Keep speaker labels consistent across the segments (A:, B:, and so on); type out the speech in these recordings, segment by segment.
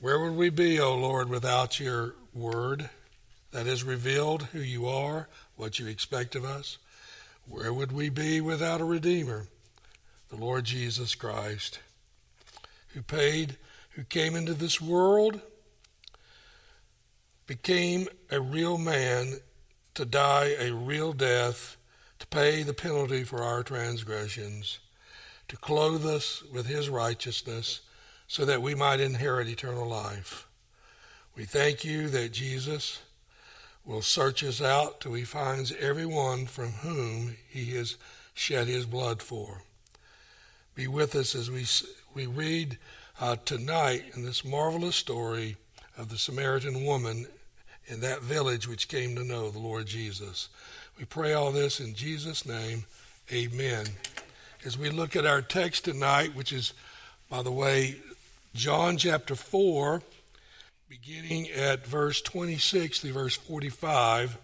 A: Where would we be, O Lord, without your word that has revealed who you are, what you expect of us? Where would we be without a Redeemer, the Lord Jesus Christ, who paid, who came into this world, became a real man to die a real death, to pay the penalty for our transgressions, to clothe us with his righteousness so that we might inherit eternal life. We thank you that Jesus will search us out till he finds everyone from whom he has shed his blood for. Be with us as we, we read uh, tonight in this marvelous story of the Samaritan woman in that village which came to know the Lord Jesus. We pray all this in Jesus' name. Amen. As we look at our text tonight, which is, by the way, John chapter 4, beginning at verse 26 through verse 45.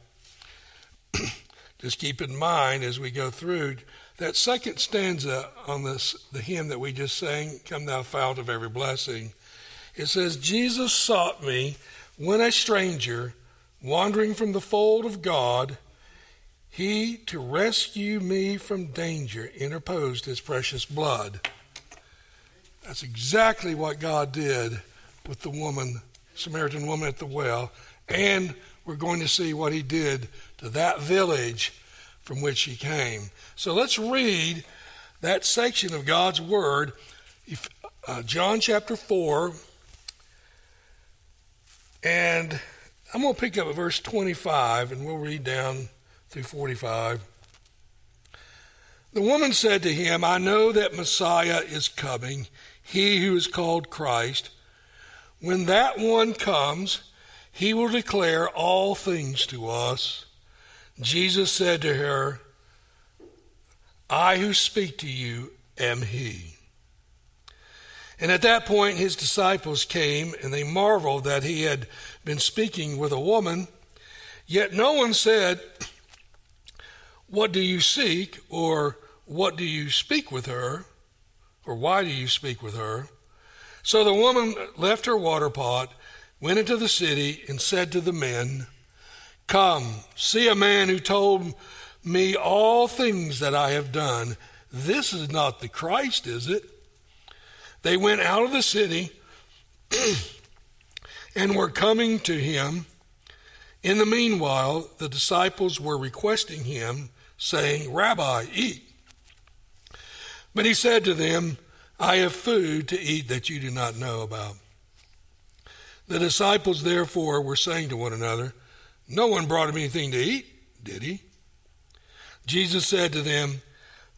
A: just keep in mind as we go through that second stanza on this the hymn that we just sang, Come Thou Fount of Every Blessing. It says, Jesus sought me when a stranger, wandering from the fold of God, he to rescue me from danger interposed his precious blood. That's exactly what God did with the woman, Samaritan woman at the well. And we're going to see what he did to that village from which he came. So let's read that section of God's Word, if, uh, John chapter 4. And I'm going to pick up at verse 25 and we'll read down through 45. The woman said to him, I know that Messiah is coming he who is called Christ. When that one comes, he will declare all things to us. Jesus said to her, I who speak to you am he. And at that point, his disciples came and they marveled that he had been speaking with a woman. Yet no one said, What do you seek? or What do you speak with her? Or why do you speak with her? So the woman left her water pot, went into the city, and said to the men, Come, see a man who told me all things that I have done. This is not the Christ, is it? They went out of the city and were coming to him. In the meanwhile, the disciples were requesting him, saying, Rabbi, eat. But he said to them, I have food to eat that you do not know about. The disciples therefore were saying to one another, No one brought him anything to eat, did he? Jesus said to them,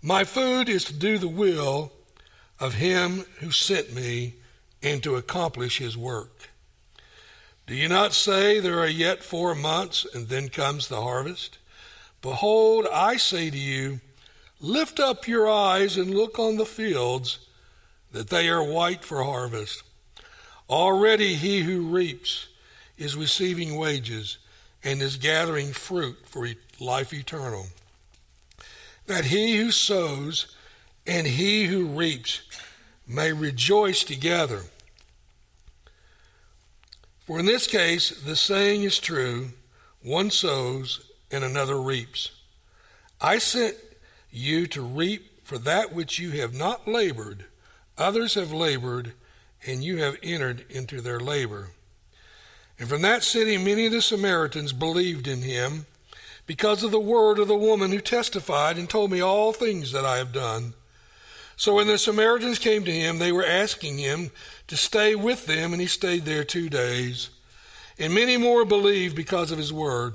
A: My food is to do the will of him who sent me and to accomplish his work. Do you not say there are yet four months and then comes the harvest? Behold, I say to you, Lift up your eyes and look on the fields, that they are white for harvest. Already he who reaps is receiving wages and is gathering fruit for life eternal. That he who sows and he who reaps may rejoice together. For in this case, the saying is true one sows and another reaps. I sent you to reap for that which you have not labored. Others have labored, and you have entered into their labor. And from that city, many of the Samaritans believed in him because of the word of the woman who testified and told me all things that I have done. So when the Samaritans came to him, they were asking him to stay with them, and he stayed there two days. And many more believed because of his word.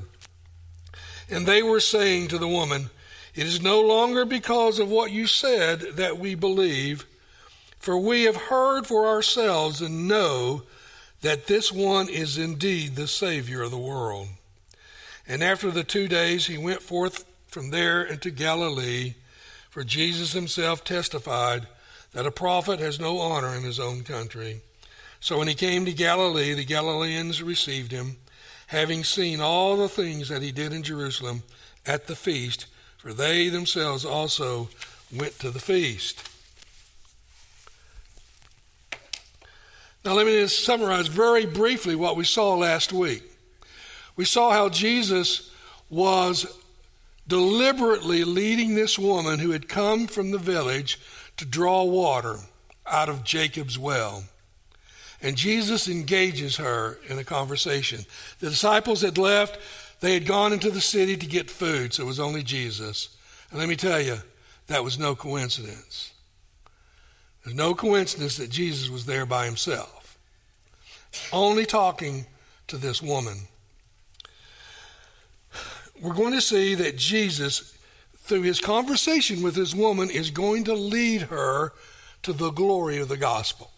A: And they were saying to the woman, it is no longer because of what you said that we believe, for we have heard for ourselves and know that this one is indeed the Savior of the world. And after the two days, he went forth from there into Galilee, for Jesus himself testified that a prophet has no honor in his own country. So when he came to Galilee, the Galileans received him, having seen all the things that he did in Jerusalem at the feast for they themselves also went to the feast. Now, let me just summarize very briefly what we saw last week. We saw how Jesus was deliberately leading this woman who had come from the village to draw water out of Jacob's well. And Jesus engages her in a conversation. The disciples had left, they had gone into the city to get food, so it was only Jesus. And let me tell you, that was no coincidence. There's no coincidence that Jesus was there by himself, only talking to this woman. We're going to see that Jesus, through his conversation with this woman, is going to lead her to the glory of the gospel.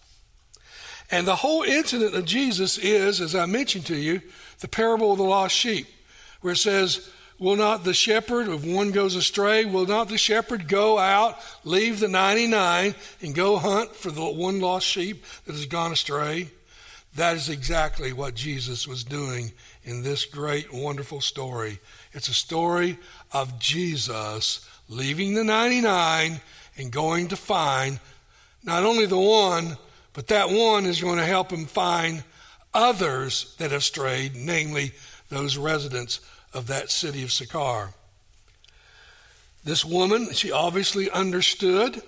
A: And the whole incident of Jesus is, as I mentioned to you, the parable of the lost sheep, where it says, Will not the shepherd, if one goes astray, will not the shepherd go out, leave the 99, and go hunt for the one lost sheep that has gone astray? That is exactly what Jesus was doing in this great, wonderful story. It's a story of Jesus leaving the 99 and going to find not only the one, but that one is going to help him find others that have strayed, namely those residents of that city of Sychar. This woman, she obviously understood,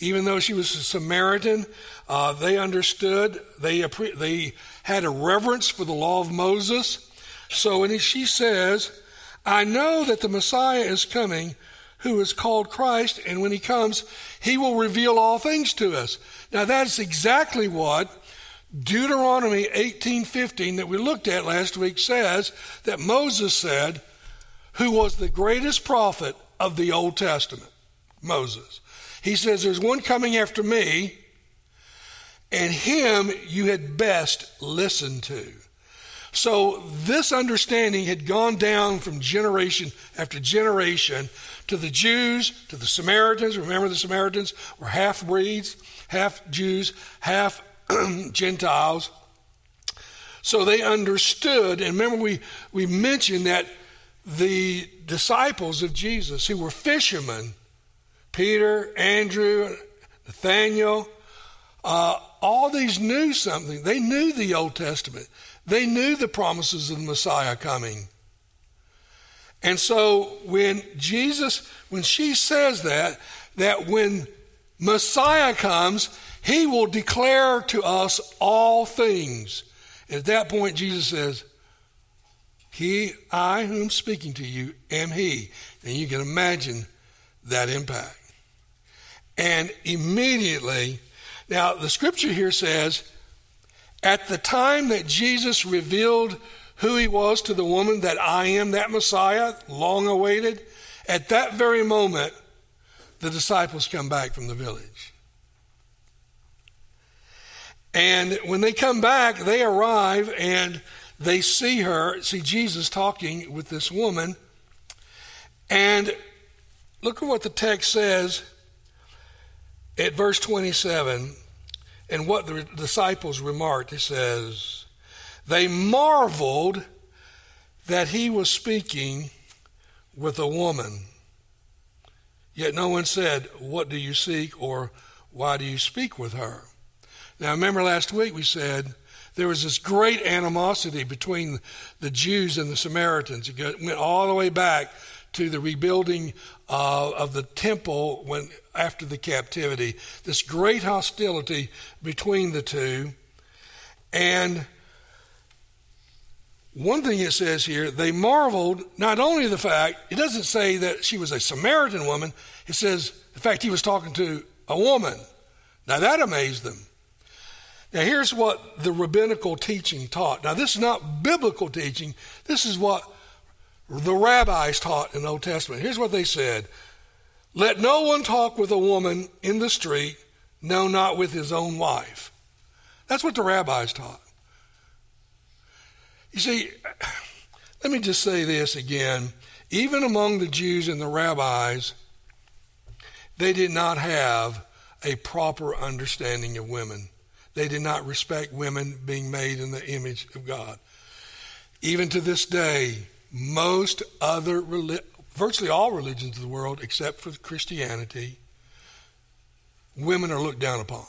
A: even though she was a Samaritan, uh, they understood, they, they had a reverence for the law of Moses. So when she says, I know that the Messiah is coming, who is called Christ, and when he comes, he will reveal all things to us. Now that's exactly what Deuteronomy 18:15 that we looked at last week says that Moses said, who was the greatest prophet of the Old Testament, Moses. He says there's one coming after me, and him you had best listen to. So this understanding had gone down from generation after generation to the Jews, to the Samaritans. Remember, the Samaritans were half breeds, half Jews, half Gentiles. So they understood, and remember, we, we mentioned that the disciples of Jesus, who were fishermen, Peter, Andrew, Nathaniel, uh, all these knew something. They knew the Old Testament. They knew the promises of the Messiah coming. And so when Jesus, when she says that, that when Messiah comes, he will declare to us all things. At that point, Jesus says, He, I whom speaking to you, am He. And you can imagine that impact. And immediately, now the scripture here says, at the time that Jesus revealed who he was to the woman, that I am that Messiah, long awaited, at that very moment, the disciples come back from the village. And when they come back, they arrive and they see her, see Jesus talking with this woman. And look at what the text says at verse 27 and what the disciples remarked. It says, They marveled that he was speaking with a woman. Yet no one said, What do you seek? or Why do you speak with her? Now, remember last week we said there was this great animosity between the Jews and the Samaritans. It went all the way back to the rebuilding uh, of the temple when after the captivity. This great hostility between the two, and one thing it says here, they marveled not only the fact, it doesn't say that she was a Samaritan woman, it says, in fact, he was talking to a woman. Now that amazed them. Now, here's what the rabbinical teaching taught. Now, this is not biblical teaching, this is what the rabbis taught in the Old Testament. Here's what they said Let no one talk with a woman in the street, no, not with his own wife. That's what the rabbis taught. You see, let me just say this again. Even among the Jews and the rabbis, they did not have a proper understanding of women. They did not respect women being made in the image of God. Even to this day, most other, virtually all religions of the world, except for Christianity, women are looked down upon.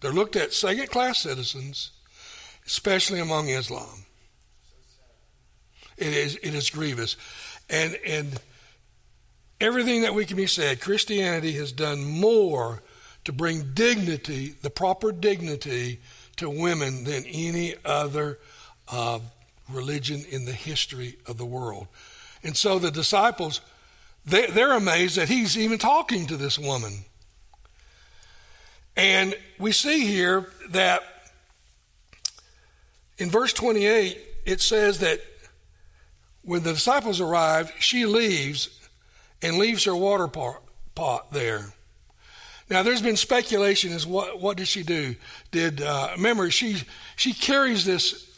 A: They're looked at second class citizens, especially among Islam. It is it is grievous. And and everything that we can be said, Christianity has done more to bring dignity, the proper dignity to women than any other uh, religion in the history of the world. And so the disciples, they, they're amazed that he's even talking to this woman. And we see here that in verse 28, it says that when the disciples arrived, she leaves and leaves her water pot there. Now, there's been speculation as what what did she do? Did uh, remember she she carries this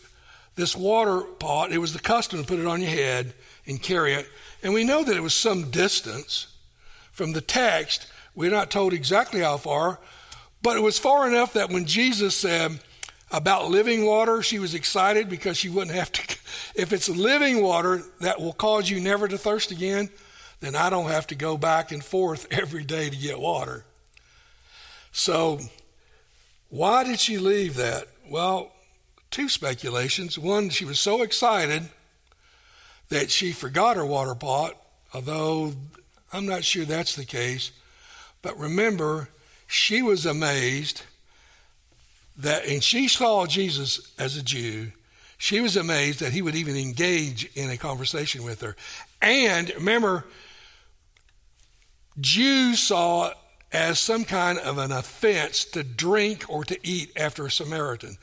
A: this water pot. It was the custom to put it on your head and carry it, and we know that it was some distance from the text. We're not told exactly how far, but it was far enough that when Jesus said about living water, she was excited because she wouldn't have to. If it's living water that will cause you never to thirst again, then I don't have to go back and forth every day to get water. So, why did she leave that? Well, two speculations. One, she was so excited that she forgot her water pot, although I'm not sure that's the case. But remember, she was amazed that, and she saw Jesus as a Jew. She was amazed that he would even engage in a conversation with her. And remember, Jews saw as some kind of an offense to drink or to eat after a Samaritan.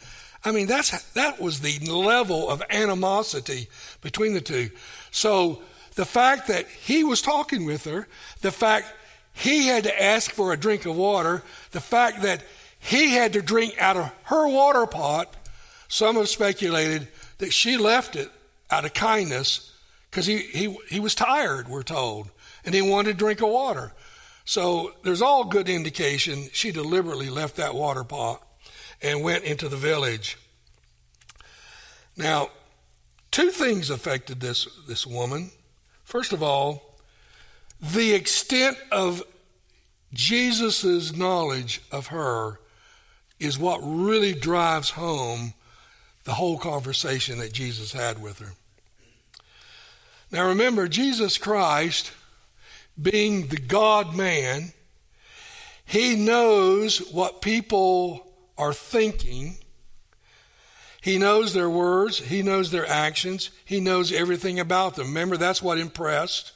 A: I mean, that's, that was the level of animosity between the two. So the fact that he was talking with her, the fact he had to ask for a drink of water, the fact that he had to drink out of her water pot, some have speculated that she left it out of kindness because he, he, he was tired, we're told, and he wanted a drink of water. So there's all good indication she deliberately left that water pot and went into the village. Now, two things affected this, this woman. First of all, the extent of Jesus' knowledge of her is what really drives home the whole conversation that Jesus had with her. Now remember, Jesus Christ being the God man, he knows what people are thinking. He knows their words, he knows their actions, he knows everything about them. Remember, that's what impressed.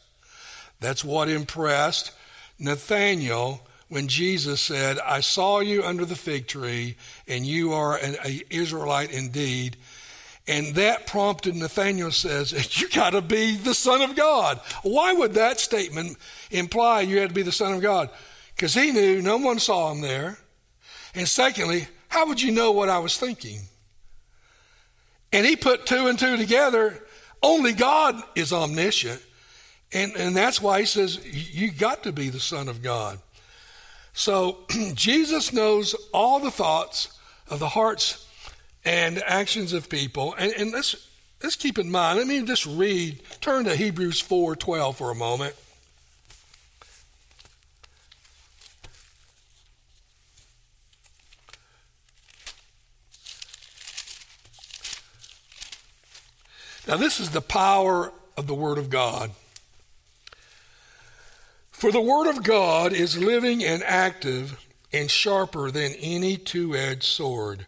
A: That's what impressed Nathanael when Jesus said, I saw you under the fig tree, and you are an Israelite indeed. And that prompted Nathanael says, You got to be the Son of God. Why would that statement imply you had to be the Son of God? Because he knew no one saw him there. And secondly, how would you know what I was thinking? And he put two and two together. Only God is omniscient. And, and that's why he says, You got to be the Son of God. So Jesus knows all the thoughts of the hearts and actions of people. And, and let's, let's keep in mind, let me just read, turn to Hebrews 4.12 for a moment. Now, this is the power of the Word of God. For the Word of God is living and active and sharper than any two edged sword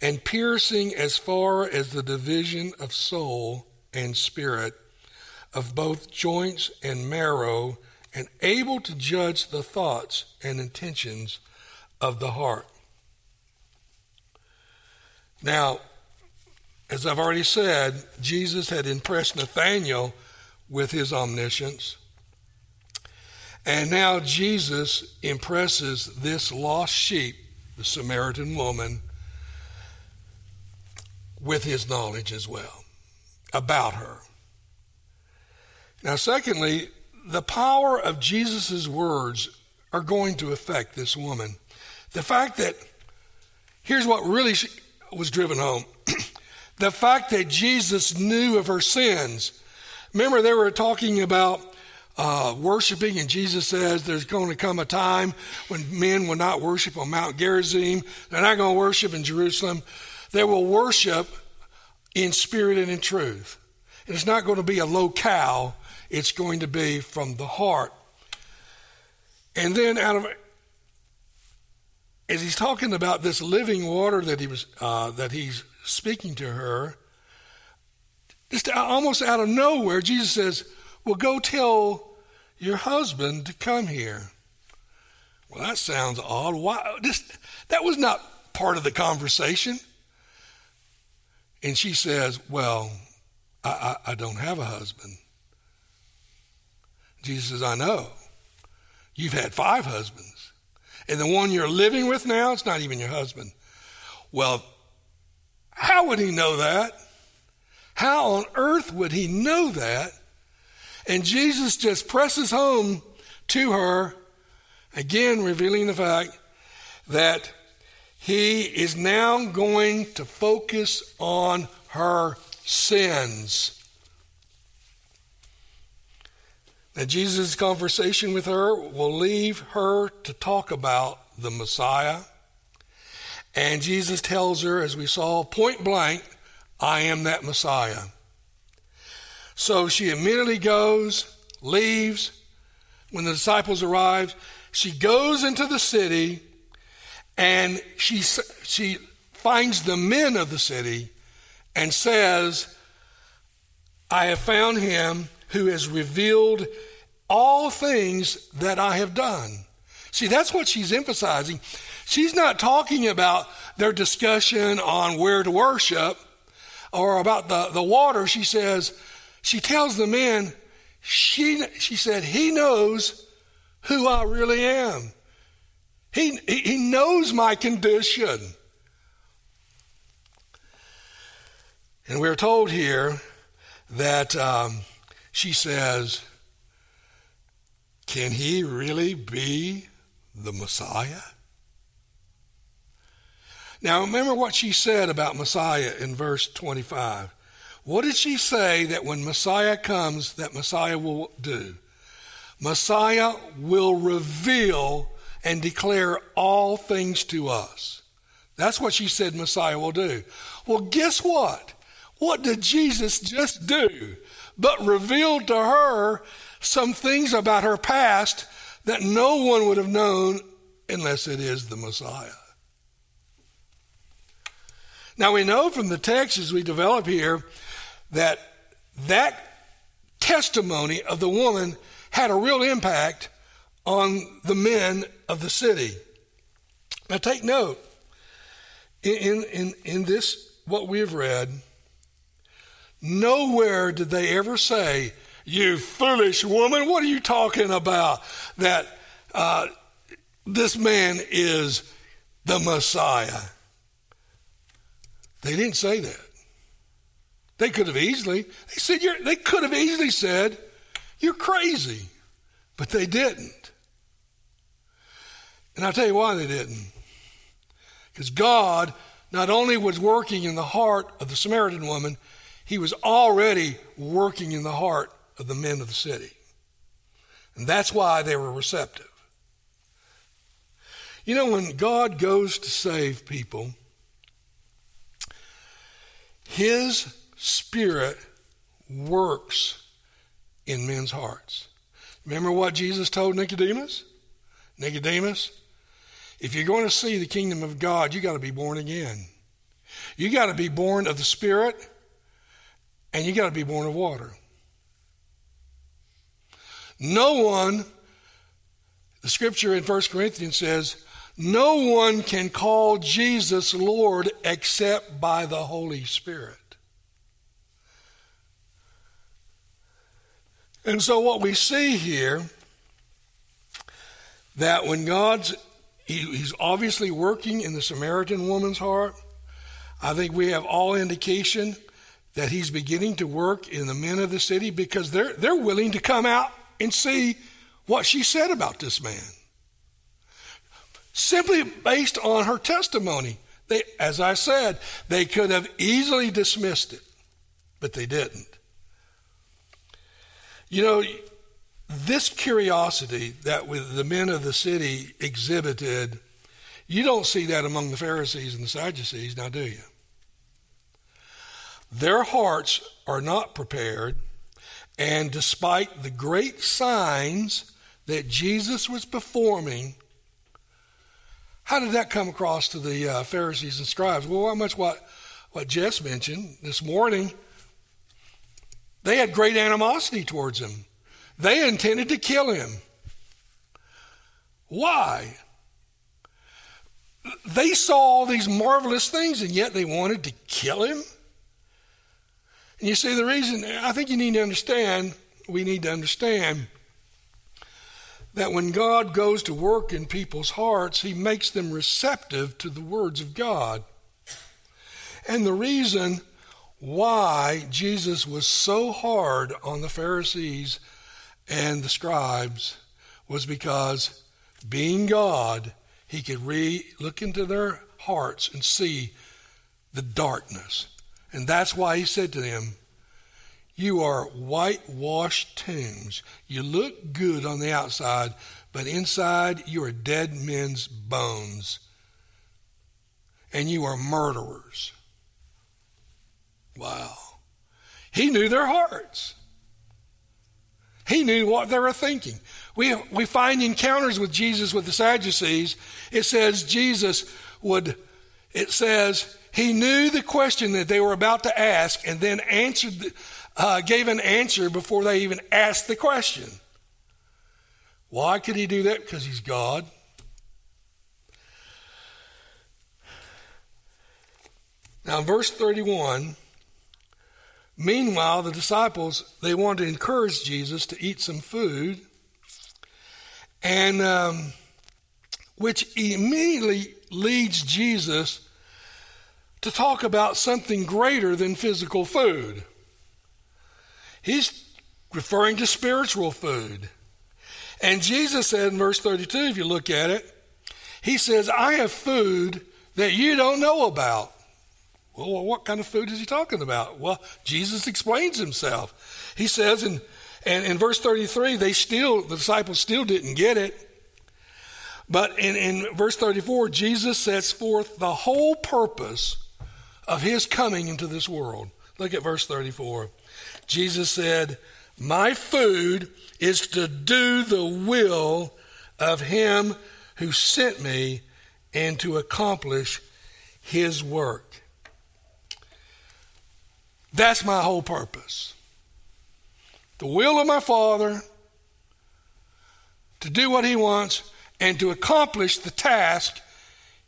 A: and piercing as far as the division of soul and spirit, of both joints and marrow, and able to judge the thoughts and intentions of the heart. Now, as I've already said, Jesus had impressed Nathanael with his omniscience. And now Jesus impresses this lost sheep, the Samaritan woman, with his knowledge as well about her. Now, secondly, the power of Jesus' words are going to affect this woman. The fact that, here's what really was driven home the fact that Jesus knew of her sins. Remember, they were talking about uh, worshiping, and Jesus says there's going to come a time when men will not worship on Mount Gerizim. They're not going to worship in Jerusalem. They will worship in spirit and in truth. And it's not going to be a locale, it's going to be from the heart. And then out of as he's talking about this living water that he was uh, that he's speaking to her, just almost out of nowhere, Jesus says, "Well, go tell your husband to come here." Well, that sounds odd. Why? Just that was not part of the conversation. And she says, "Well, I, I, I don't have a husband." Jesus says, "I know. You've had five husbands." And the one you're living with now, it's not even your husband. Well, how would he know that? How on earth would he know that? And Jesus just presses home to her, again revealing the fact that he is now going to focus on her sins. Now, Jesus' conversation with her will leave her to talk about the Messiah. And Jesus tells her, as we saw point blank, I am that Messiah. So she immediately goes, leaves. When the disciples arrive, she goes into the city and she, she finds the men of the city and says, I have found him who has revealed all things that I have done. See, that's what she's emphasizing. She's not talking about their discussion on where to worship or about the, the water. She says, she tells the men, she, she said, he knows who I really am. He, he knows my condition. And we're told here that um, she says, Can he really be the Messiah? Now, remember what she said about Messiah in verse 25. What did she say that when Messiah comes, that Messiah will do? Messiah will reveal and declare all things to us. That's what she said Messiah will do. Well, guess what? What did Jesus just do? But revealed to her some things about her past that no one would have known unless it is the Messiah. Now we know from the text as we develop here that that testimony of the woman had a real impact on the men of the city. Now take note in, in, in this, what we have read, Nowhere did they ever say, You foolish woman, what are you talking about? That uh, this man is the Messiah. They didn't say that. They could have easily, they said, they could have easily said, You're crazy. But they didn't. And I'll tell you why they didn't. Because God not only was working in the heart of the Samaritan woman, he was already working in the heart of the men of the city. And that's why they were receptive. You know, when God goes to save people, His Spirit works in men's hearts. Remember what Jesus told Nicodemus? Nicodemus, if you're going to see the kingdom of God, you got to be born again. You got to be born of the Spirit and you got to be born of water. No one, the scripture in 1 Corinthians says, no one can call Jesus Lord except by the Holy Spirit. And so, what we see here, that when God's, he, He's obviously working in the Samaritan woman's heart, I think we have all indication that he's beginning to work in the men of the city because they're, they're willing to come out and see what she said about this man. Simply based on her testimony. They, as I said, they could have easily dismissed it, but they didn't. You know, this curiosity that with the men of the city exhibited, you don't see that among the Pharisees and the Sadducees, now do you? Their hearts are not prepared, and despite the great signs that Jesus was performing, how did that come across to the uh, Pharisees and scribes? Well, how much what, what Jess mentioned this morning, they had great animosity towards him. They intended to kill him. Why? They saw all these marvelous things and yet they wanted to kill him? And you see, the reason, I think you need to understand, we need to understand that when God goes to work in people's hearts, He makes them receptive to the words of God. And the reason why Jesus was so hard on the Pharisees and the scribes was because being God, he could re- look into their hearts and see the darkness. And that's why he said to them, You are whitewashed tombs. You look good on the outside, but inside you are dead men's bones. And you are murderers. Wow. He knew their hearts. He knew what they were thinking. We, we find encounters with Jesus with the Sadducees. It says Jesus would, it says he knew the question that they were about to ask and then answered, uh, gave an answer before they even asked the question. Why could he do that? Because he's God. Now, in verse 31, Meanwhile, the disciples, they wanted to encourage Jesus to eat some food, and um, which immediately leads Jesus to talk about something greater than physical food. He's referring to spiritual food. And Jesus said in verse 32, if you look at it, he says, I have food that you don't know about. Well, what kind of food is he talking about? Well, Jesus explains himself. He says in, and in verse 33, they still, the disciples still didn't get it. But in, in verse 34, Jesus sets forth the whole purpose of his coming into this world. Look at verse 34. Jesus said, My food is to do the will of him who sent me and to accomplish his work. That's my whole purpose. The will of my Father to do what He wants and to accomplish the task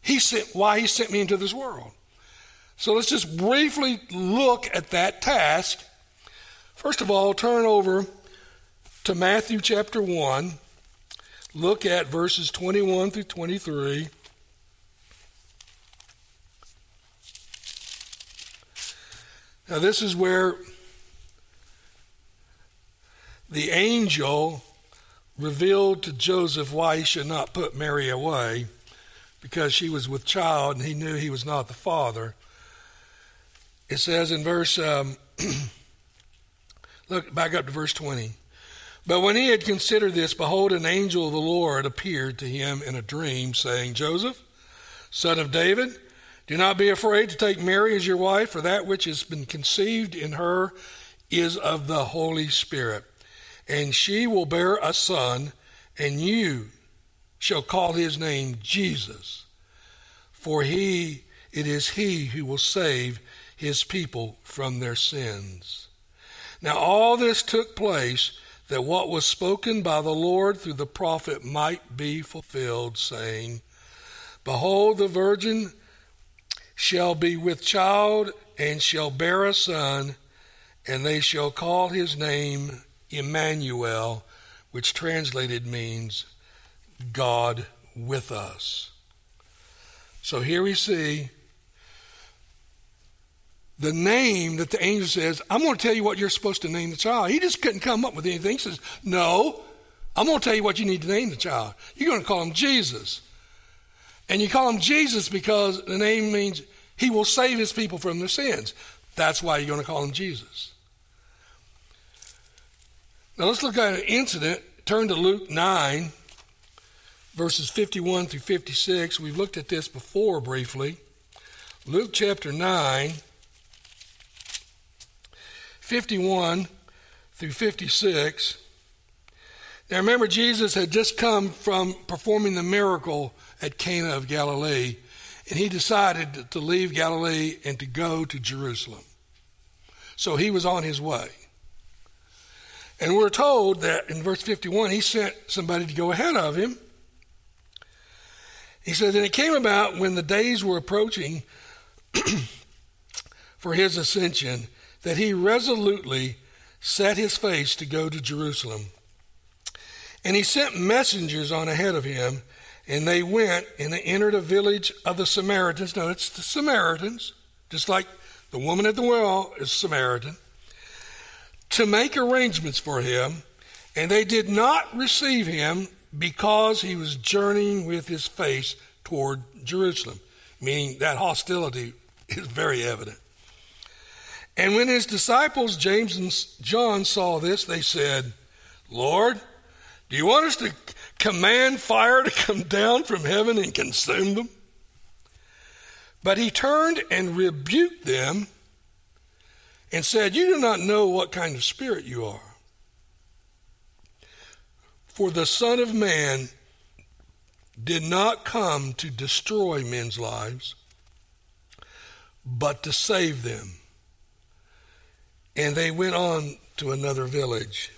A: He sent, why He sent me into this world. So let's just briefly look at that task. First of all, turn over to Matthew chapter 1. Look at verses 21 through 23. Now, this is where the angel revealed to Joseph why he should not put Mary away because she was with child and he knew he was not the father. It says in verse, um, look back up to verse 20. But when he had considered this, behold, an angel of the Lord appeared to him in a dream, saying, Joseph, son of David, do not be afraid to take Mary as your wife, for that which has been conceived in her is of the Holy Spirit. And she will bear a son, and you shall call his name Jesus, for he it is he who will save his people from their sins. Now all this took place that what was spoken by the Lord through the prophet might be fulfilled, saying, Behold, the virgin shall be with child and shall bear a son, and they shall call his name Emmanuel, which translated means God with us. So here we see the name that the angel says, I'm going to tell you what you're supposed to name the child. He just couldn't come up with anything. He says, No, I'm going to tell you what you need to name the child. You're going to call him Jesus. And you call him Jesus because the name means he will save his people from their sins. That's why you're going to call him Jesus. Now let's look at an incident turn to Luke 9, verses 51 through 56. We've looked at this before briefly. Luke chapter 9, 51 through 56. Now remember, Jesus had just come from performing the miracle at Cana of Galilee, and he decided to leave Galilee and to go to Jerusalem. So he was on his way. And we're told that in verse 51, he sent somebody to go ahead of him. He says, And it came about when the days were approaching for his ascension that he resolutely set his face to go to Jerusalem. And he sent messengers on ahead of him, and they went and they entered a village of the Samaritans. No, it's the Samaritans, just like the woman at the well is Samaritan, to make arrangements for him. And they did not receive him because he was journeying with his face toward Jerusalem, meaning that hostility is very evident. And when his disciples, James and John, saw this, they said, Lord, do you want us to command fire to come down from heaven and consume them? But he turned and rebuked them and said, You do not know what kind of spirit you are. For the Son of Man did not come to destroy men's lives, but to save them. And they went on to another village.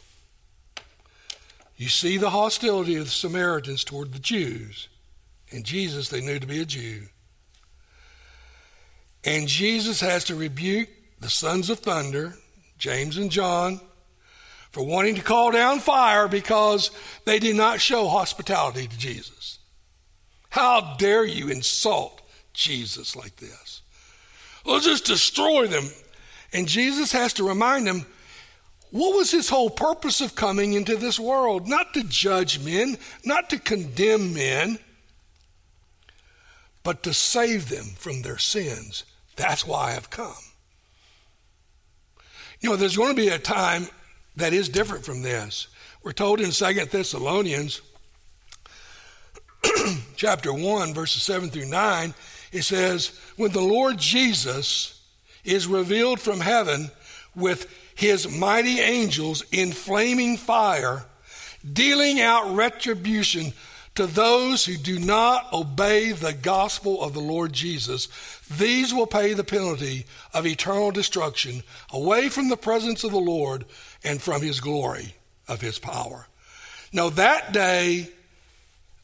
A: You see the hostility of the Samaritans toward the Jews. And Jesus, they knew to be a Jew. And Jesus has to rebuke the sons of thunder, James and John, for wanting to call down fire because they did not show hospitality to Jesus. How dare you insult Jesus like this? Let's just destroy them. And Jesus has to remind them what was his whole purpose of coming into this world? Not to judge men, not to condemn men, but to save them from their sins. That's why I've come. You know, there's going to be a time that is different from this. We're told in Second Thessalonians chapter 1, verses 7 through 9, it says, When the Lord Jesus is revealed from heaven with his mighty angels in flaming fire, dealing out retribution to those who do not obey the gospel of the Lord Jesus, these will pay the penalty of eternal destruction away from the presence of the Lord and from his glory of his power. Now, that day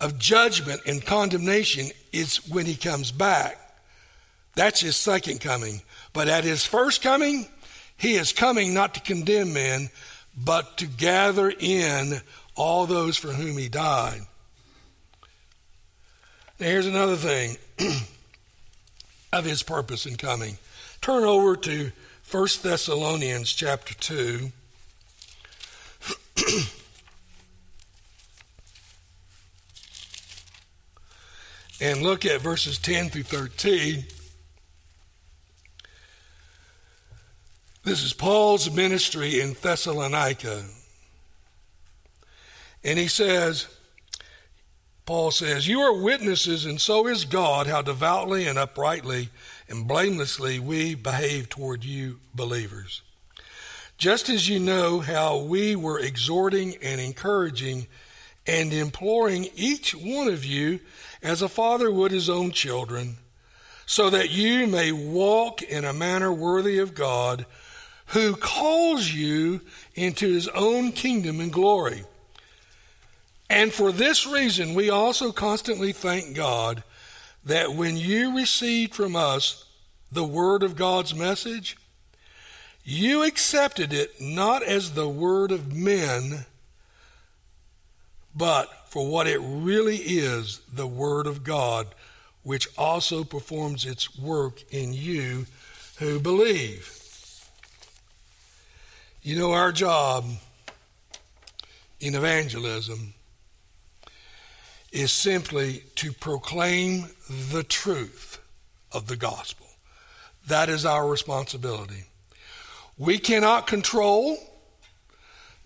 A: of judgment and condemnation is when he comes back. That's his second coming. But at his first coming, he is coming not to condemn men, but to gather in all those for whom he died. Now, here's another thing of his purpose in coming. Turn over to 1 Thessalonians chapter 2. and look at verses 10 through 13. This is Paul's ministry in Thessalonica. And he says, Paul says, You are witnesses, and so is God, how devoutly and uprightly and blamelessly we behave toward you believers. Just as you know how we were exhorting and encouraging and imploring each one of you as a father would his own children, so that you may walk in a manner worthy of God, who calls you into his own kingdom and glory. And for this reason, we also constantly thank God that when you received from us the word of God's message, you accepted it not as the word of men, but for what it really is the word of God, which also performs its work in you who believe. You know, our job in evangelism is simply to proclaim the truth of the gospel. That is our responsibility. We cannot control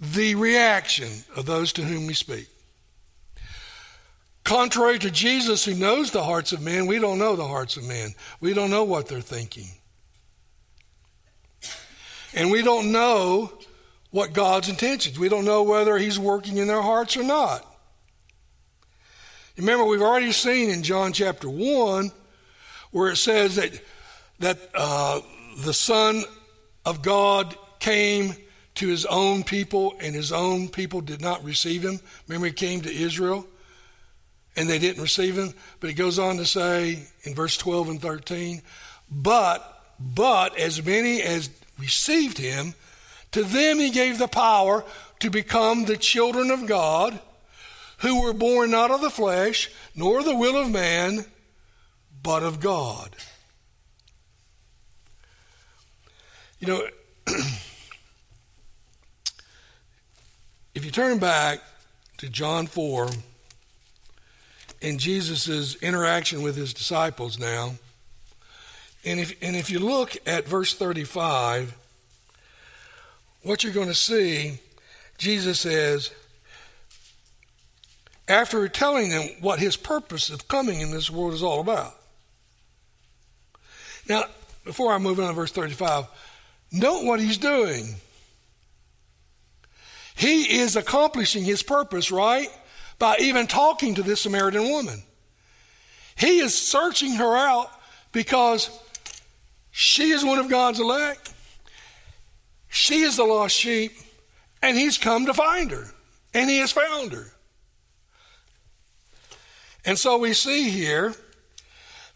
A: the reaction of those to whom we speak. Contrary to Jesus, who knows the hearts of men, we don't know the hearts of men. We don't know what they're thinking. And we don't know what God's intentions. We don't know whether He's working in their hearts or not. Remember, we've already seen in John chapter 1 where it says that, that uh, the Son of God came to his own people, and his own people did not receive him. Remember, he came to Israel, and they didn't receive him. But he goes on to say in verse 12 and 13, but, but as many as received him, to them he gave the power to become the children of God who were born not of the flesh, nor the will of man, but of God. You know, if you turn back to John 4 and Jesus' interaction with his disciples now, and if, and if you look at verse 35, what you're going to see, Jesus says, after telling them what his purpose of coming in this world is all about. Now, before I move on to verse 35, note what he's doing. He is accomplishing his purpose, right? By even talking to this Samaritan woman. He is searching her out because she is one of God's elect. She is the lost sheep, and he's come to find her, and he has found her. And so we see here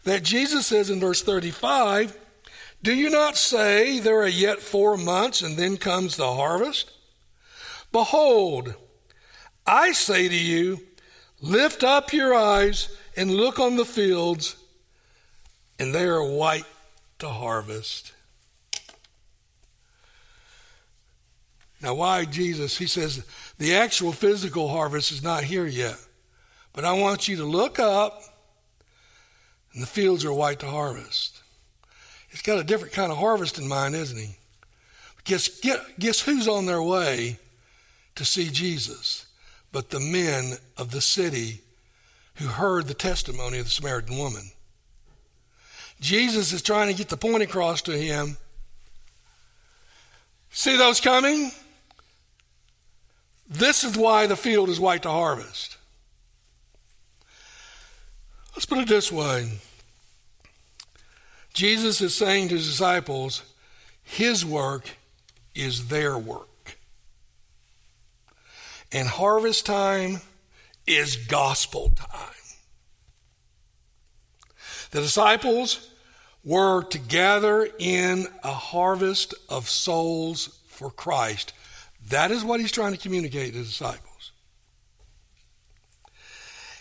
A: that Jesus says in verse 35, Do you not say there are yet four months and then comes the harvest? Behold, I say to you, lift up your eyes and look on the fields, and they are white to harvest. Now, why Jesus? He says the actual physical harvest is not here yet. But I want you to look up, and the fields are white to harvest. He's got a different kind of harvest in mind, isn't he? Guess, guess who's on their way to see Jesus? But the men of the city who heard the testimony of the Samaritan woman. Jesus is trying to get the point across to him. See those coming? This is why the field is white to harvest. Let's put it this way Jesus is saying to his disciples, his work is their work. And harvest time is gospel time. The disciples were to gather in a harvest of souls for Christ. That is what he's trying to communicate to the disciples.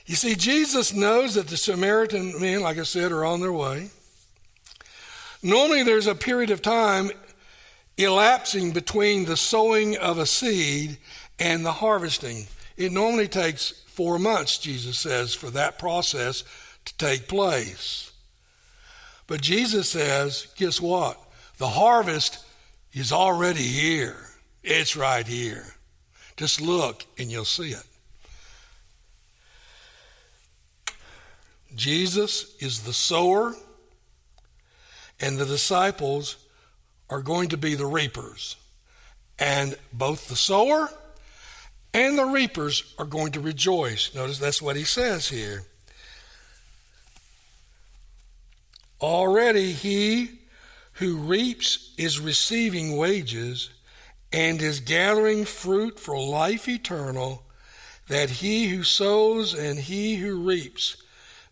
A: You see, Jesus knows that the Samaritan men, like I said, are on their way. Normally, there's a period of time elapsing between the sowing of a seed and the harvesting. It normally takes four months, Jesus says, for that process to take place. But Jesus says, guess what? The harvest is already here. It's right here. Just look and you'll see it. Jesus is the sower, and the disciples are going to be the reapers. And both the sower and the reapers are going to rejoice. Notice that's what he says here. Already he who reaps is receiving wages and is gathering fruit for life eternal, that he who sows and he who reaps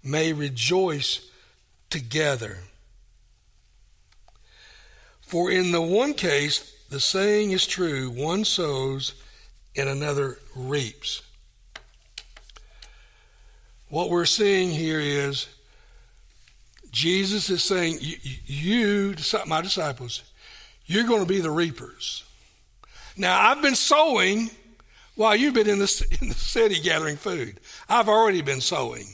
A: may rejoice together. For in the one case, the saying is true one sows and another reaps. What we're seeing here is Jesus is saying, You, my disciples, you're going to be the reapers. Now, I've been sowing while you've been in the, in the city gathering food. I've already been sowing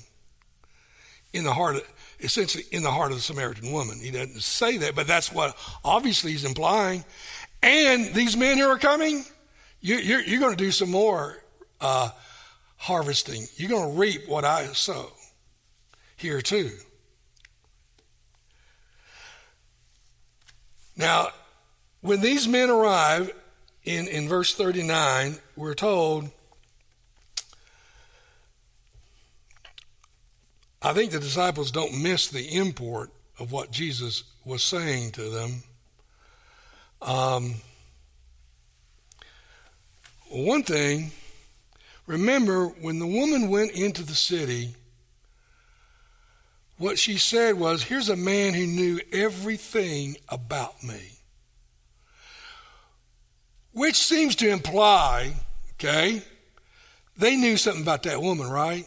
A: in the heart of, essentially in the heart of the Samaritan woman. He doesn't say that, but that's what obviously he's implying. And these men who are coming, You, you're, you're going to do some more uh, harvesting. You're going to reap what I sow here too. Now, when these men arrive in, in verse 39, we're told, I think the disciples don't miss the import of what Jesus was saying to them. Um, one thing, remember when the woman went into the city, what she said was, Here's a man who knew everything about me. Which seems to imply, okay, they knew something about that woman, right?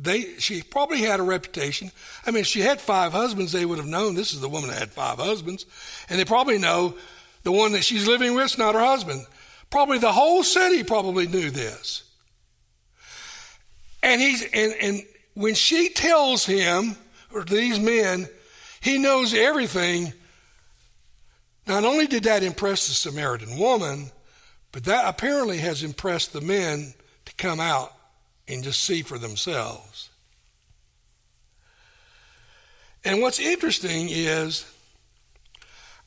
A: They, she probably had a reputation. I mean, if she had five husbands, they would have known this is the woman that had five husbands. And they probably know the one that she's living with is not her husband. Probably the whole city probably knew this. And he's and, and when she tells him or these men, he knows everything. Not only did that impress the Samaritan woman, but that apparently has impressed the men to come out and just see for themselves. And what's interesting is,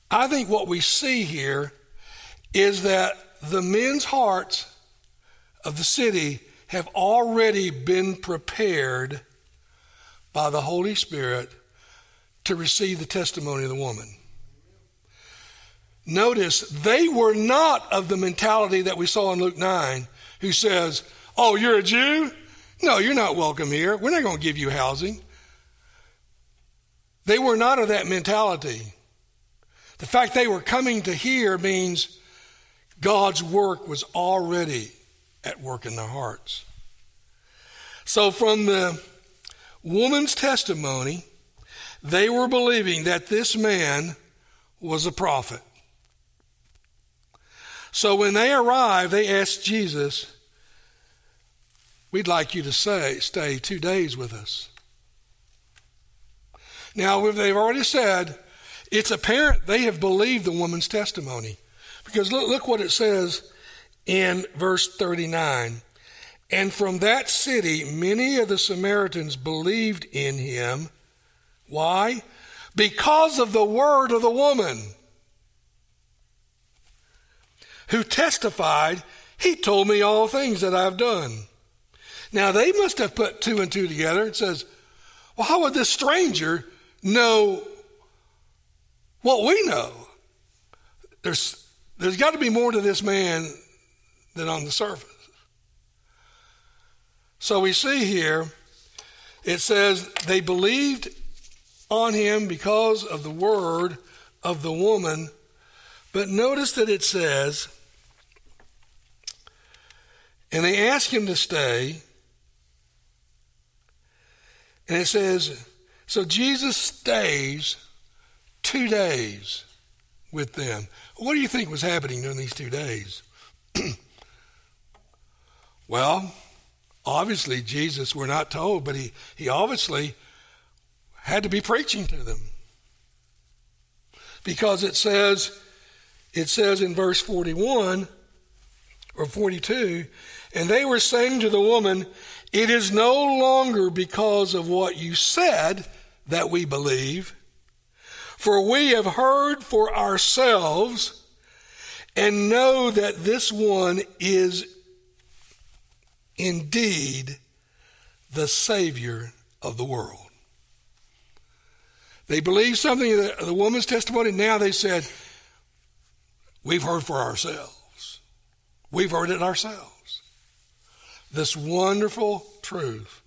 A: I think what we see here is that the men's hearts of the city have already been prepared by the Holy Spirit to receive the testimony of the woman. Notice they were not of the mentality that we saw in Luke 9, who says, Oh, you're a Jew? No, you're not welcome here. We're not going to give you housing. They were not of that mentality. The fact they were coming to hear means God's work was already at work in their hearts. So, from the woman's testimony, they were believing that this man was a prophet. So when they arrived, they asked Jesus, We'd like you to say, stay two days with us. Now, they've already said, it's apparent they have believed the woman's testimony. Because look, look what it says in verse 39. And from that city, many of the Samaritans believed in him. Why? Because of the word of the woman who testified, He told me all things that I've done. Now, they must have put two and two together. It says, Well, how would this stranger know what we know? There's, there's got to be more to this man than on the surface. So we see here, it says they believed on him because of the word of the woman. But notice that it says, and they ask him to stay. And it says, so Jesus stays two days with them. What do you think was happening during these two days? well, obviously, Jesus, we're not told, but he, he obviously had to be preaching to them. Because it says, it says in verse 41 or 42, and they were saying to the woman, It is no longer because of what you said that we believe, for we have heard for ourselves and know that this one is indeed the Savior of the world. They believed something of the, the woman's testimony. Now they said, We've heard for ourselves. We've heard it ourselves this wonderful truth.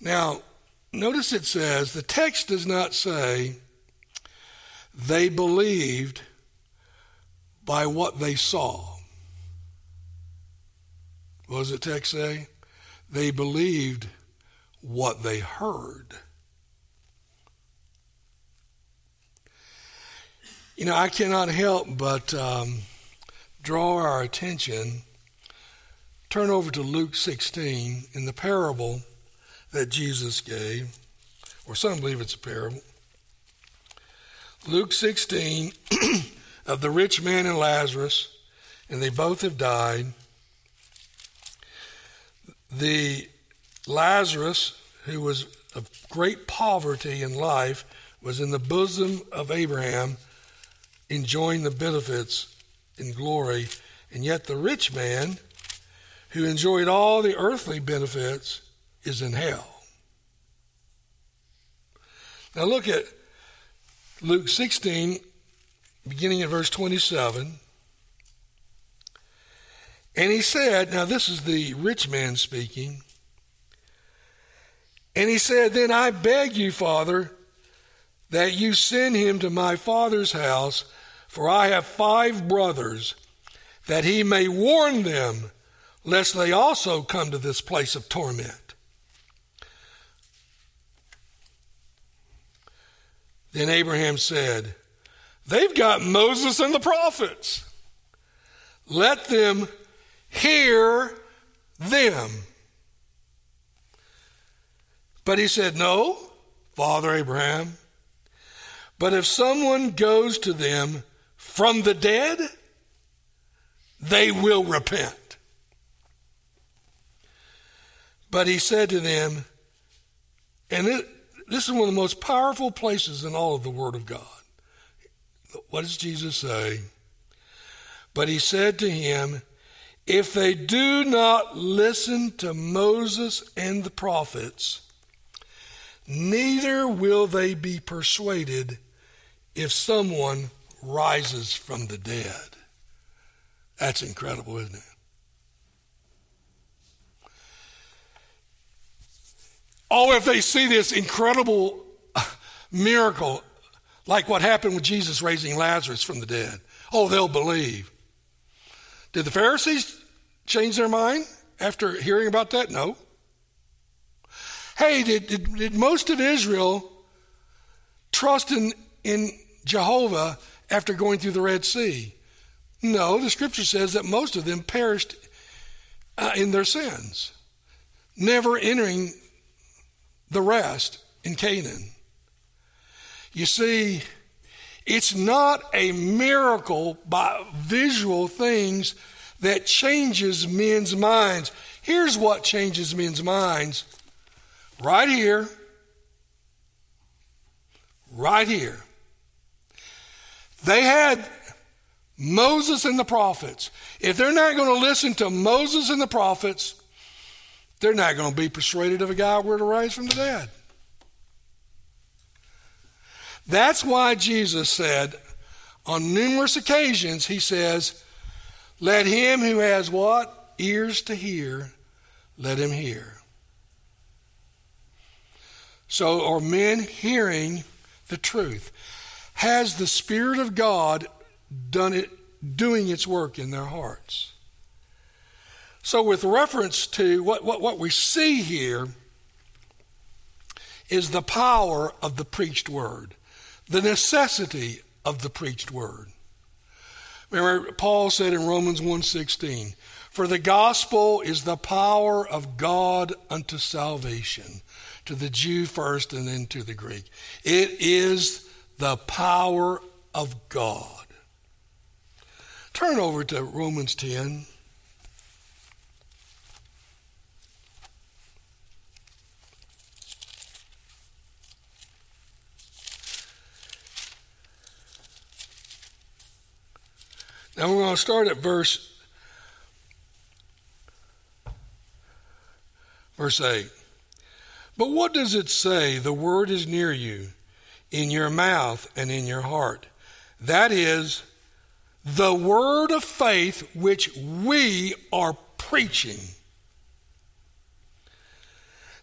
A: Now, notice it says, the text does not say they believed by what they saw. What does the text say? They believed what they heard. You know, I cannot help but um, draw our attention, turn over to Luke 16 in the parable that Jesus gave, or some believe it's a parable. Luke 16, of the rich man and Lazarus, and they both have died. The Lazarus, who was of great poverty in life, was in the bosom of Abraham, enjoying the benefits in glory. And yet the rich man, who enjoyed all the earthly benefits, is in hell. Now look at Luke 16, beginning at verse 27. And he said, Now this is the rich man speaking. And he said, Then I beg you, Father, that you send him to my father's house, for I have five brothers, that he may warn them, lest they also come to this place of torment. Then Abraham said, They've got Moses and the prophets. Let them hear them. But he said, No, Father Abraham. But if someone goes to them from the dead, they will repent. But he said to them, and it, this is one of the most powerful places in all of the Word of God. What does Jesus say? But he said to him, If they do not listen to Moses and the prophets, neither will they be persuaded if someone rises from the dead. That's incredible, isn't it? Oh, if they see this incredible miracle, like what happened with Jesus raising Lazarus from the dead, oh, they'll believe. Did the Pharisees change their mind after hearing about that? No. Hey, did, did, did most of Israel trust in, in Jehovah after going through the Red Sea? No, the scripture says that most of them perished uh, in their sins, never entering the rest in Canaan. You see, it's not a miracle by visual things that changes men's minds. Here's what changes men's minds right here, right here. They had Moses and the prophets. If they're not going to listen to Moses and the prophets, they're not going to be persuaded of a guy were to rise from the dead. That's why Jesus said on numerous occasions, He says, Let him who has what? Ears to hear, let him hear. So, are men hearing the truth? Has the Spirit of God done it, doing its work in their hearts? So, with reference to what, what, what we see here, is the power of the preached word, the necessity of the preached word. Remember, Paul said in Romans 1:16, "For the gospel is the power of God unto salvation, to the Jew first and then to the Greek. It is the power of God." Turn over to Romans 10. Now we're going to start at verse verse 8. But what does it say? The word is near you, in your mouth and in your heart. That is the word of faith which we are preaching.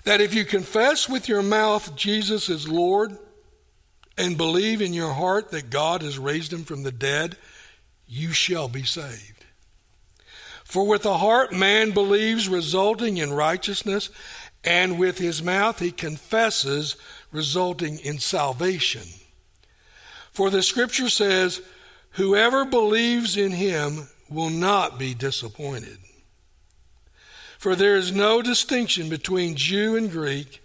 A: That if you confess with your mouth Jesus is Lord and believe in your heart that God has raised him from the dead, you shall be saved. For with the heart man believes, resulting in righteousness, and with his mouth he confesses, resulting in salvation. For the scripture says, Whoever believes in him will not be disappointed. For there is no distinction between Jew and Greek,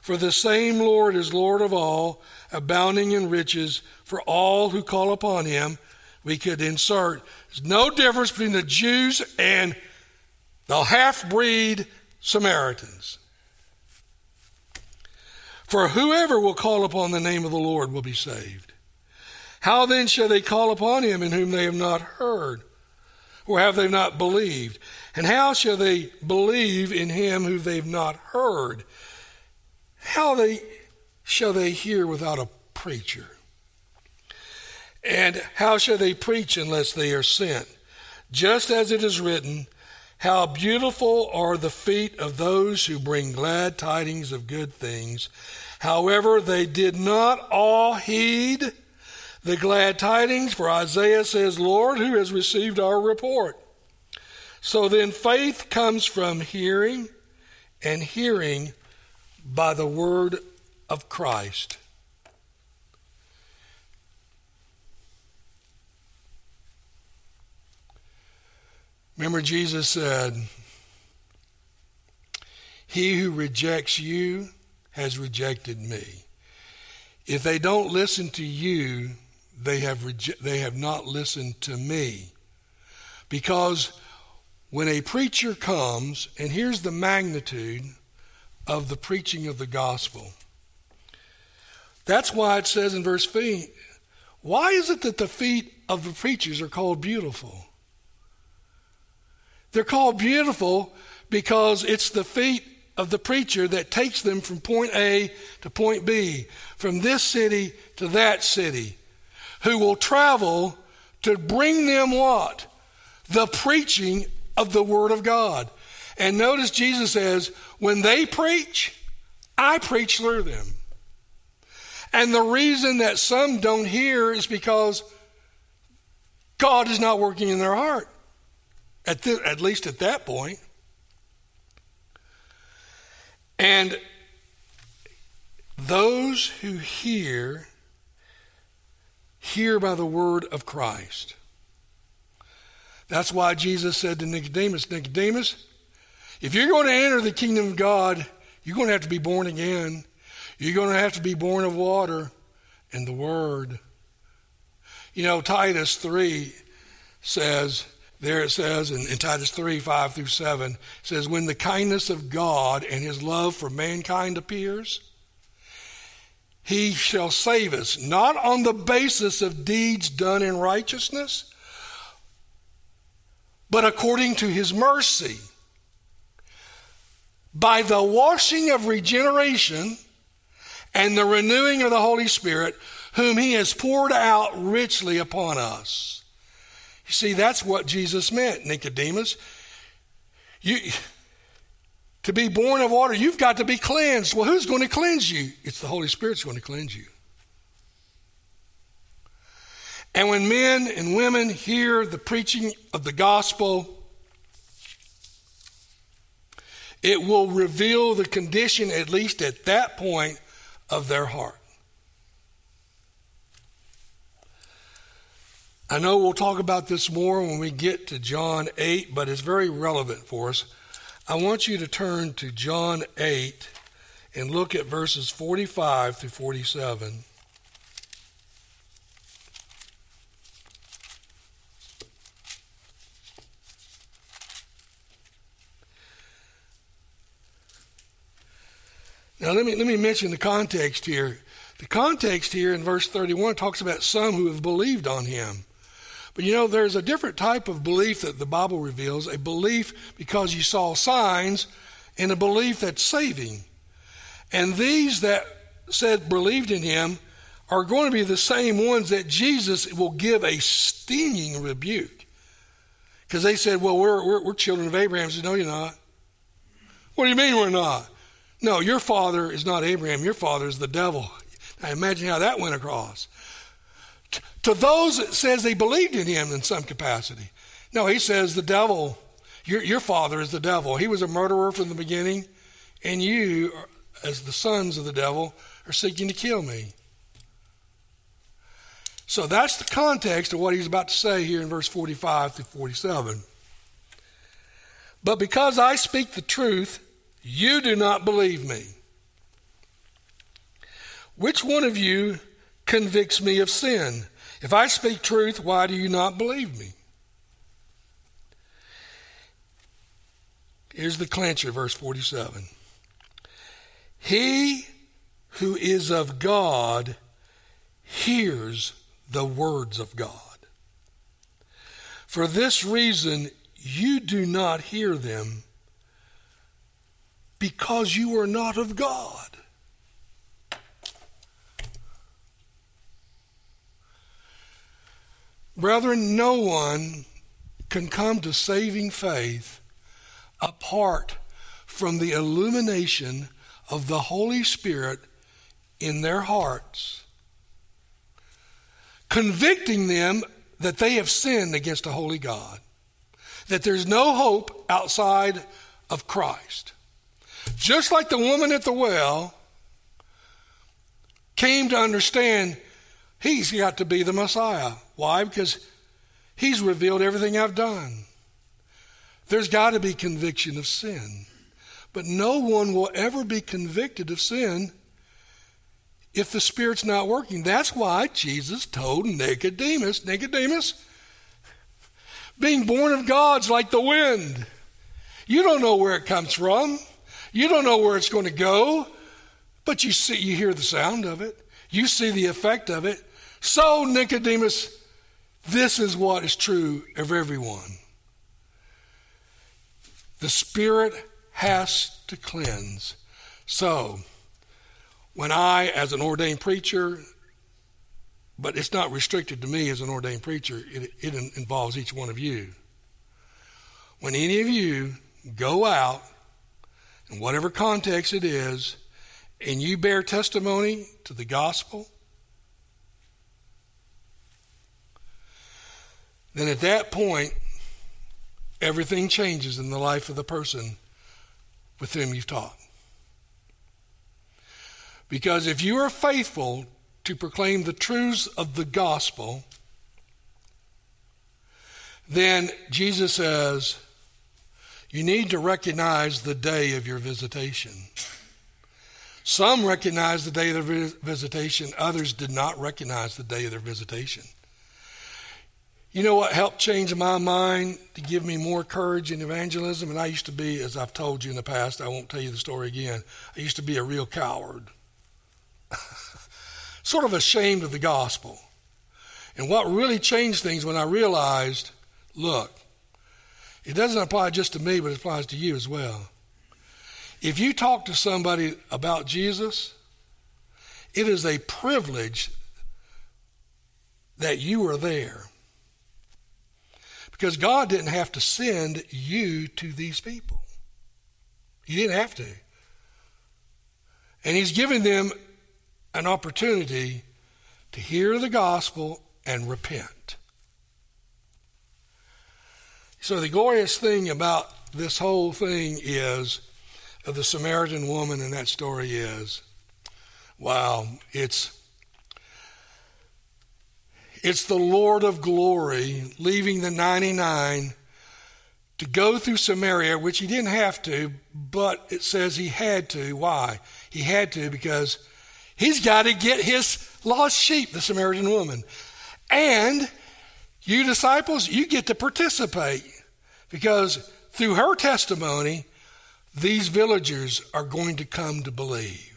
A: for the same Lord is Lord of all, abounding in riches for all who call upon him we could insert there's no difference between the Jews and the half breed Samaritans. For whoever will call upon the name of the Lord will be saved. How then shall they call upon him in whom they have not heard? Or have they not believed? And how shall they believe in him who they've not heard? How they shall they hear without a preacher? And how shall they preach unless they are sent? Just as it is written, How beautiful are the feet of those who bring glad tidings of good things. However, they did not all heed the glad tidings, for Isaiah says, Lord, who has received our report? So then faith comes from hearing, and hearing by the word of Christ. Remember, Jesus said, He who rejects you has rejected me. If they don't listen to you, they have, they have not listened to me. Because when a preacher comes, and here's the magnitude of the preaching of the gospel. That's why it says in verse 3 why is it that the feet of the preachers are called beautiful? They're called beautiful because it's the feet of the preacher that takes them from point A to point B, from this city to that city, who will travel to bring them what? The preaching of the Word of God. And notice Jesus says, when they preach, I preach through them. And the reason that some don't hear is because God is not working in their heart, at, the, at least at that point. And those who hear, hear by the word of Christ. That's why Jesus said to Nicodemus, Nicodemus, if you're going to enter the kingdom of God, you're going to have to be born again. You're going to have to be born of water and the Word. You know, Titus 3 says, there it says in, in, Titus 3 5 through 7, says, When the kindness of God and his love for mankind appears, he shall save us, not on the basis of deeds done in righteousness, but according to his mercy, by the washing of regeneration and the renewing of the Holy Spirit, whom he has poured out richly upon us. See, that's what Jesus meant, Nicodemus. You, to be born of water, you've got to be cleansed. Well, who's going to cleanse you? It's the Holy Spirit's going to cleanse you. And when men and women hear the preaching of the gospel, it will reveal the condition, at least at that point, of their heart. I know we'll talk about this more when we get to John 8, but it's very relevant for us. I want you to turn to John 8 and look at verses 45 through 47. Now, let me, let me mention the context here. The context here in verse 31 talks about some who have believed on him. But you know, there's a different type of belief that the Bible reveals a belief because you saw signs, and a belief that's saving. And these that said believed in him are going to be the same ones that Jesus will give a stinging rebuke. Because they said, well, we're, we're, we're children of Abraham. He said, no, you're not. What do you mean we're not? No, your father is not Abraham. Your father is the devil. Now imagine how that went across. To those, it says they believed in him in some capacity. No, he says the devil, your, your father is the devil. He was a murderer from the beginning, and you, as the sons of the devil, are seeking to kill me. So that's the context of what he's about to say here in verse 45 through 47. But because I speak the truth, you do not believe me. Which one of you convicts me of sin? If I speak truth, why do you not believe me? Here's the clincher, verse 47. He who is of God hears the words of God. For this reason, you do not hear them because you are not of God. Brethren, no one can come to saving faith apart from the illumination of the Holy Spirit in their hearts, convicting them that they have sinned against a holy God, that there's no hope outside of Christ. Just like the woman at the well came to understand he's got to be the Messiah. Why? Because he's revealed everything I've done. There's got to be conviction of sin. But no one will ever be convicted of sin if the Spirit's not working. That's why Jesus told Nicodemus, Nicodemus, being born of God's like the wind. You don't know where it comes from. You don't know where it's going to go, but you see you hear the sound of it. You see the effect of it. So Nicodemus, this is what is true of everyone. The Spirit has to cleanse. So, when I, as an ordained preacher, but it's not restricted to me as an ordained preacher, it, it involves each one of you. When any of you go out, in whatever context it is, and you bear testimony to the gospel, then at that point, everything changes in the life of the person with whom you've taught. Because if you are faithful to proclaim the truths of the gospel, then Jesus says, you need to recognize the day of your visitation. Some recognize the day of their visitation, others did not recognize the day of their visitation. You know what helped change my mind to give me more courage in evangelism? And I used to be, as I've told you in the past, I won't tell you the story again, I used to be a real coward. sort of ashamed of the gospel. And what really changed things when I realized look, it doesn't apply just to me, but it applies to you as well. If you talk to somebody about Jesus, it is a privilege that you are there. Because God didn't have to send you to these people. He didn't have to. And He's giving them an opportunity to hear the gospel and repent. So, the glorious thing about this whole thing is, of the Samaritan woman in that story is, wow, it's it's the Lord of glory leaving the 99 to go through Samaria, which he didn't have to, but it says he had to. Why? He had to because he's got to get his lost sheep, the Samaritan woman. And you disciples, you get to participate because through her testimony, these villagers are going to come to believe.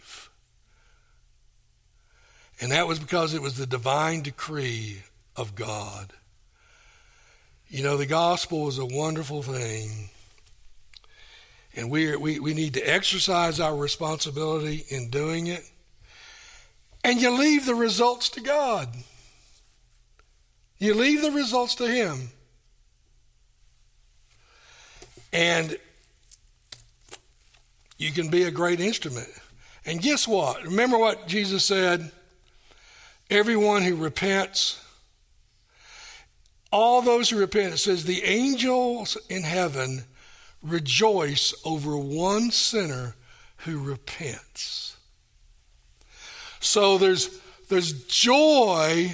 A: And that was because it was the divine decree of God. You know, the gospel is a wonderful thing. And we, we, we need to exercise our responsibility in doing it. And you leave the results to God. You leave the results to Him. And you can be a great instrument. And guess what? Remember what Jesus said? Everyone who repents, all those who repent, it says the angels in heaven rejoice over one sinner who repents. So there's, there's joy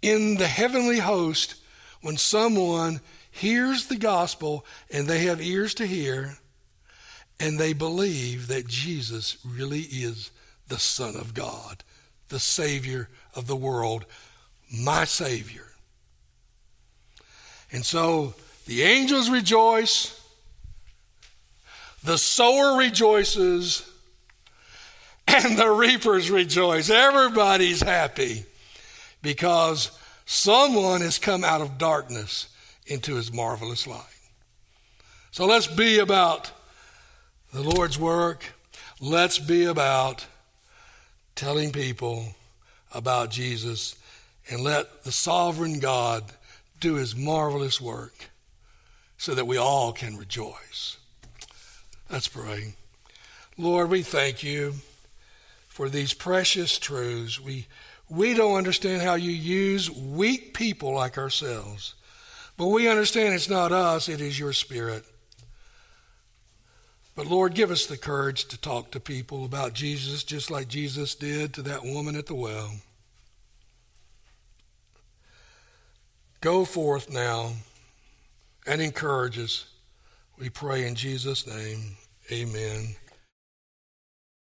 A: in the heavenly host when someone hears the gospel and they have ears to hear and they believe that Jesus really is the Son of God the Savior of the world, my Savior. And so the angels rejoice, the sower rejoices, and the reapers rejoice. Everybody's happy because someone has come out of darkness into his marvelous light. So let's be about the Lord's work. Let's be about telling people about Jesus and let the sovereign God do his marvelous work so that we all can rejoice. Let's pray. Lord, we thank you for these precious truths. We, we don't understand how you use weak people like ourselves, but we understand it's not us, it is your Spirit. But Lord, give us the courage to talk to people about Jesus just like Jesus did to that woman at the well. Go forth now and encourage us. We pray in Jesus' name. Amen.